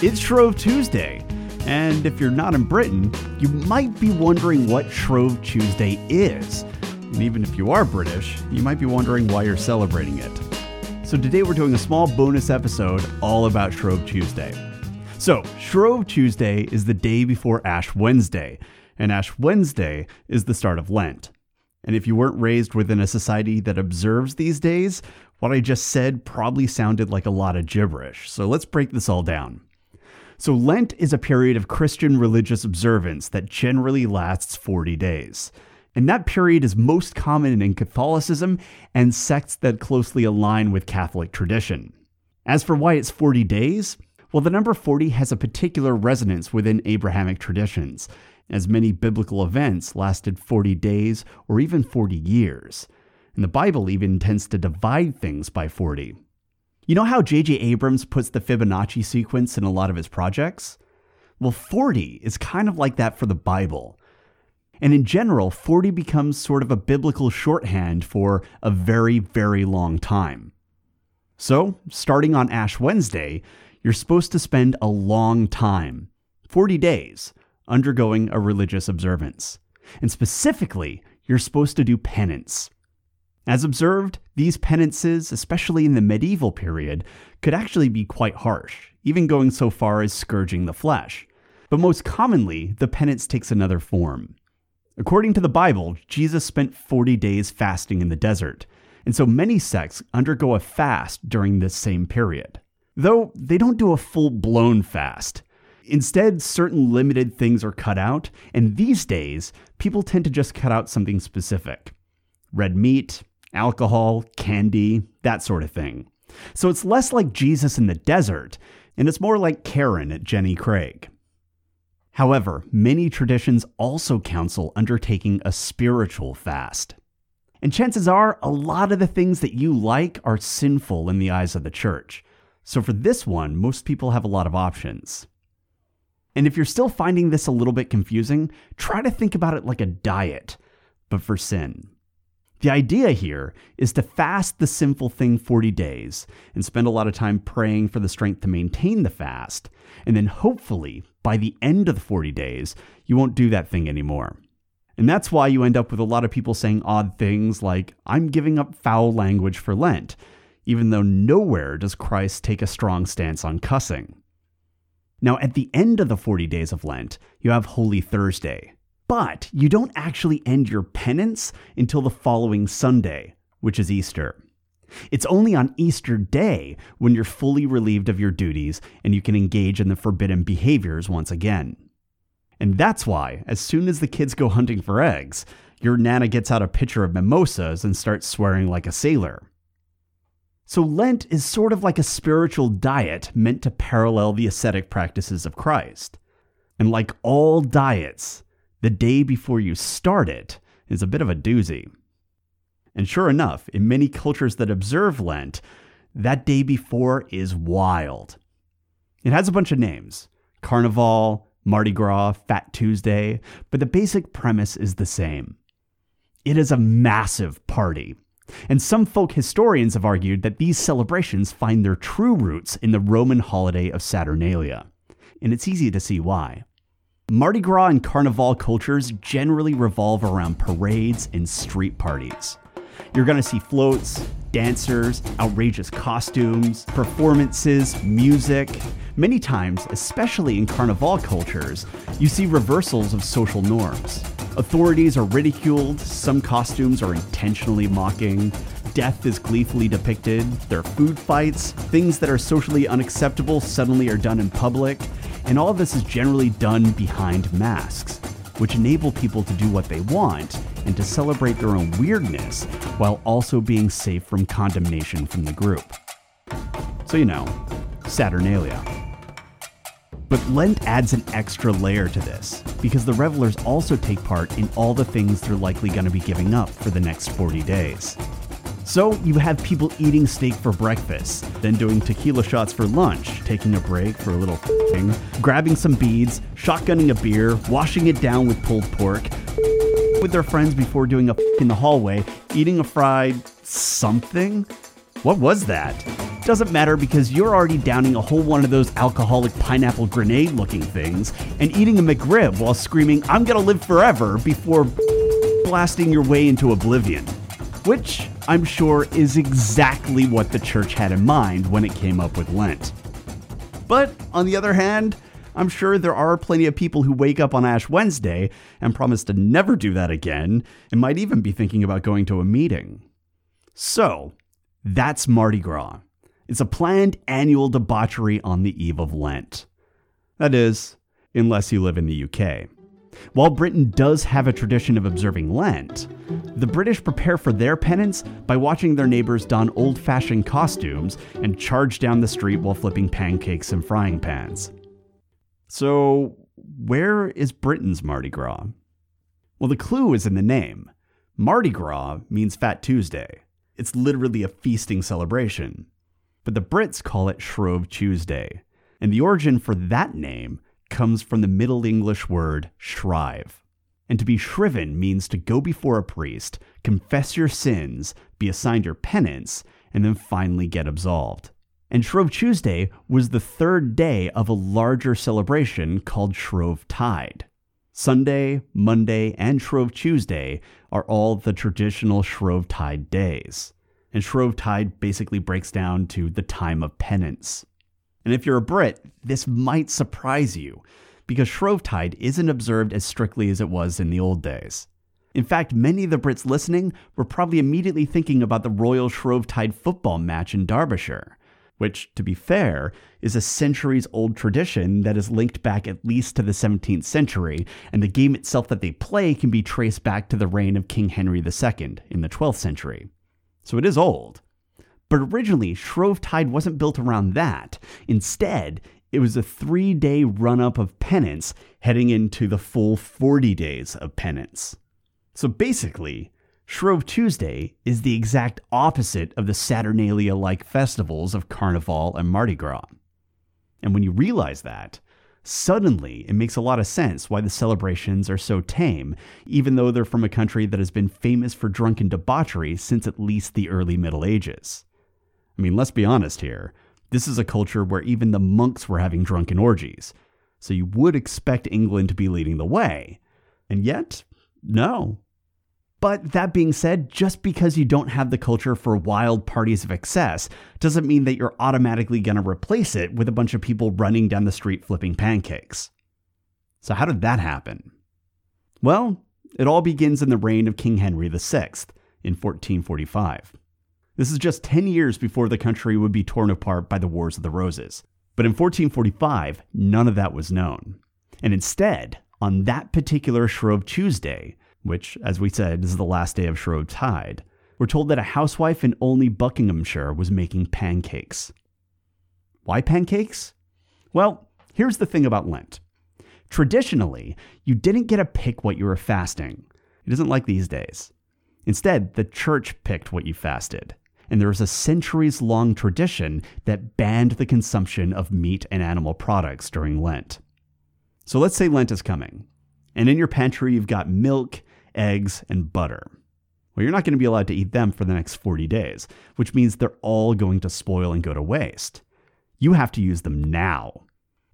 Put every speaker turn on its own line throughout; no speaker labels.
It's Shrove Tuesday. And if you're not in Britain, you might be wondering what Shrove Tuesday is. And even if you are British, you might be wondering why you're celebrating it. So today we're doing a small bonus episode all about Shrove Tuesday. So, Shrove Tuesday is the day before Ash Wednesday, and Ash Wednesday is the start of Lent. And if you weren't raised within a society that observes these days, what I just said probably sounded like a lot of gibberish. So let's break this all down. So, Lent is a period of Christian religious observance that generally lasts 40 days. And that period is most common in Catholicism and sects that closely align with Catholic tradition. As for why it's 40 days, well, the number 40 has a particular resonance within Abrahamic traditions, as many biblical events lasted 40 days or even 40 years. And the Bible even tends to divide things by 40. You know how J.J. Abrams puts the Fibonacci sequence in a lot of his projects? Well, 40 is kind of like that for the Bible. And in general, 40 becomes sort of a biblical shorthand for a very, very long time. So, starting on Ash Wednesday, you're supposed to spend a long time, 40 days, undergoing a religious observance. And specifically, you're supposed to do penance. As observed, these penances, especially in the medieval period, could actually be quite harsh, even going so far as scourging the flesh. But most commonly, the penance takes another form. According to the Bible, Jesus spent 40 days fasting in the desert, and so many sects undergo a fast during this same period. Though they don't do a full blown fast. Instead, certain limited things are cut out, and these days, people tend to just cut out something specific red meat, alcohol, candy, that sort of thing. So it's less like Jesus in the desert, and it's more like Karen at Jenny Craig. However, many traditions also counsel undertaking a spiritual fast. And chances are, a lot of the things that you like are sinful in the eyes of the church. So for this one, most people have a lot of options. And if you're still finding this a little bit confusing, try to think about it like a diet, but for sin. The idea here is to fast the sinful thing 40 days and spend a lot of time praying for the strength to maintain the fast. And then hopefully, by the end of the 40 days, you won't do that thing anymore. And that's why you end up with a lot of people saying odd things like, I'm giving up foul language for Lent, even though nowhere does Christ take a strong stance on cussing. Now, at the end of the 40 days of Lent, you have Holy Thursday, but you don't actually end your penance until the following Sunday, which is Easter. It's only on Easter Day when you're fully relieved of your duties and you can engage in the forbidden behaviors once again. And that's why, as soon as the kids go hunting for eggs, your Nana gets out a pitcher of mimosas and starts swearing like a sailor. So, Lent is sort of like a spiritual diet meant to parallel the ascetic practices of Christ. And like all diets, the day before you start it is a bit of a doozy. And sure enough, in many cultures that observe Lent, that day before is wild. It has a bunch of names Carnival, Mardi Gras, Fat Tuesday, but the basic premise is the same. It is a massive party. And some folk historians have argued that these celebrations find their true roots in the Roman holiday of Saturnalia. And it's easy to see why. Mardi Gras and Carnival cultures generally revolve around parades and street parties. You're going to see floats, dancers, outrageous costumes, performances, music. Many times, especially in Carnival cultures, you see reversals of social norms. Authorities are ridiculed, some costumes are intentionally mocking, death is gleefully depicted, there are food fights, things that are socially unacceptable suddenly are done in public, and all of this is generally done behind masks, which enable people to do what they want and to celebrate their own weirdness while also being safe from condemnation from the group. So, you know, Saturnalia. But Lent adds an extra layer to this, because the revelers also take part in all the things they're likely going to be giving up for the next 40 days. So you have people eating steak for breakfast, then doing tequila shots for lunch, taking a break for a little thing, grabbing some beads, shotgunning a beer, washing it down with pulled pork, with their friends before doing a in the hallway, eating a fried something. What was that? doesn't matter because you're already downing a whole one of those alcoholic pineapple grenade looking things and eating a McRib while screaming, I'm gonna live forever before blasting your way into oblivion. Which I'm sure is exactly what the church had in mind when it came up with Lent. But on the other hand, I'm sure there are plenty of people who wake up on Ash Wednesday and promise to never do that again and might even be thinking about going to a meeting. So, that's Mardi Gras. It's a planned annual debauchery on the eve of Lent. That is, unless you live in the UK. While Britain does have a tradition of observing Lent, the British prepare for their penance by watching their neighbors don old fashioned costumes and charge down the street while flipping pancakes and frying pans. So, where is Britain's Mardi Gras? Well, the clue is in the name. Mardi Gras means Fat Tuesday. It's literally a feasting celebration. But the Brits call it Shrove Tuesday. And the origin for that name comes from the Middle English word shrive. And to be shriven means to go before a priest, confess your sins, be assigned your penance, and then finally get absolved. And Shrove Tuesday was the third day of a larger celebration called Shrove Tide. Sunday, Monday, and Shrove Tuesday are all the traditional Shrove Tide days. And Shrove Tide basically breaks down to the time of penance. And if you're a Brit, this might surprise you, because Shrove Tide isn't observed as strictly as it was in the old days. In fact, many of the Brits listening were probably immediately thinking about the Royal Shrove Tide football match in Derbyshire which, to be fair, is a centuries old tradition that is linked back at least to the 17th century, and the game itself that they play can be traced back to the reign of King Henry II in the 12th century. So it is old. But originally, Shrove Tide wasn't built around that. Instead, it was a three day run up of penance heading into the full 40 days of penance. So basically, Shrove Tuesday is the exact opposite of the Saturnalia like festivals of Carnival and Mardi Gras. And when you realize that, suddenly it makes a lot of sense why the celebrations are so tame, even though they're from a country that has been famous for drunken debauchery since at least the early Middle Ages. I mean, let's be honest here. This is a culture where even the monks were having drunken orgies, so you would expect England to be leading the way. And yet, no, but that being said, just because you don't have the culture for wild parties of excess doesn't mean that you're automatically going to replace it with a bunch of people running down the street flipping pancakes. So, how did that happen? Well, it all begins in the reign of King Henry VI in 1445. This is just 10 years before the country would be torn apart by the Wars of the Roses. But in 1445, none of that was known. And instead, on that particular Shrove Tuesday, which, as we said, is the last day of Shrove Tide, we're told that a housewife in Olney, Buckinghamshire was making pancakes. Why pancakes? Well, here's the thing about Lent. Traditionally, you didn't get to pick what you were fasting. It isn't like these days. Instead, the church picked what you fasted. And there is a centuries long tradition that banned the consumption of meat and animal products during Lent. So let's say Lent is coming, and in your pantry you've got milk eggs, and butter. Well, you're not going to be allowed to eat them for the next 40 days, which means they're all going to spoil and go to waste. You have to use them now.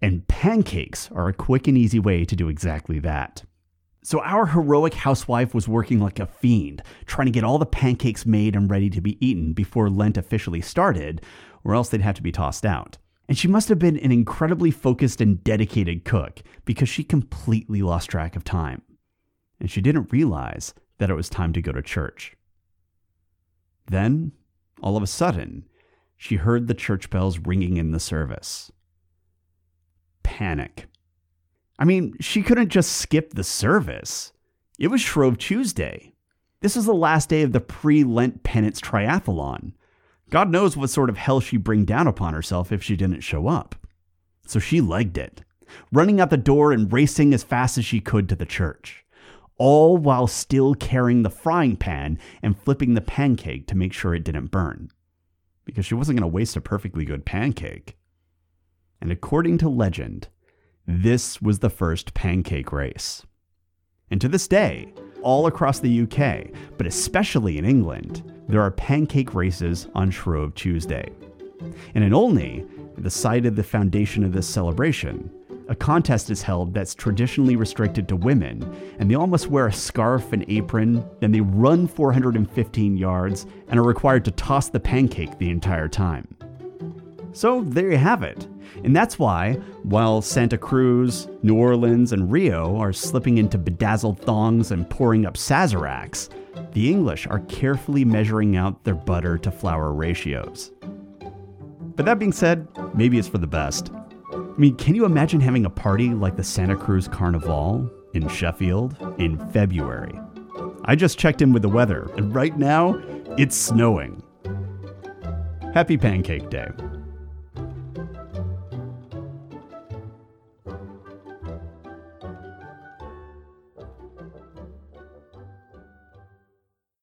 And pancakes are a quick and easy way to do exactly that. So, our heroic housewife was working like a fiend, trying to get all the pancakes made and ready to be eaten before Lent officially started, or else they'd have to be tossed out. And she must have been an incredibly focused and dedicated cook because she completely lost track of time and she didn't realize that it was time to go to church. Then, all of a sudden, she heard the church bells ringing in the service. Panic. I mean, she couldn't just skip the service. It was Shrove Tuesday. This was the last day of the pre Lent penance triathlon. God knows what sort of hell she'd bring down upon herself if she didn't show up. So she legged it, running out the door and racing as fast as she could to the church all while still carrying the frying pan and flipping the pancake to make sure it didn't burn. Because she wasn't going to waste a perfectly good pancake. And according to legend, this was the first pancake race. And to this day, all across the UK, but especially in England, there are pancake races on Shrove Tuesday. And in Olney, the site of the foundation of this celebration, a contest is held that's traditionally restricted to women, and they all must wear a scarf and apron, then they run 415 yards and are required to toss the pancake the entire time. So there you have it. And that's why, while Santa Cruz, New Orleans, and Rio are slipping into bedazzled thongs and pouring up sazeracs, the English are carefully measuring out their butter to flour ratios. But that being said, maybe it's for the best. I mean, can you imagine having a party like the Santa Cruz Carnival in Sheffield in February? I just checked in with the weather, and right now, it's snowing. Happy Pancake Day.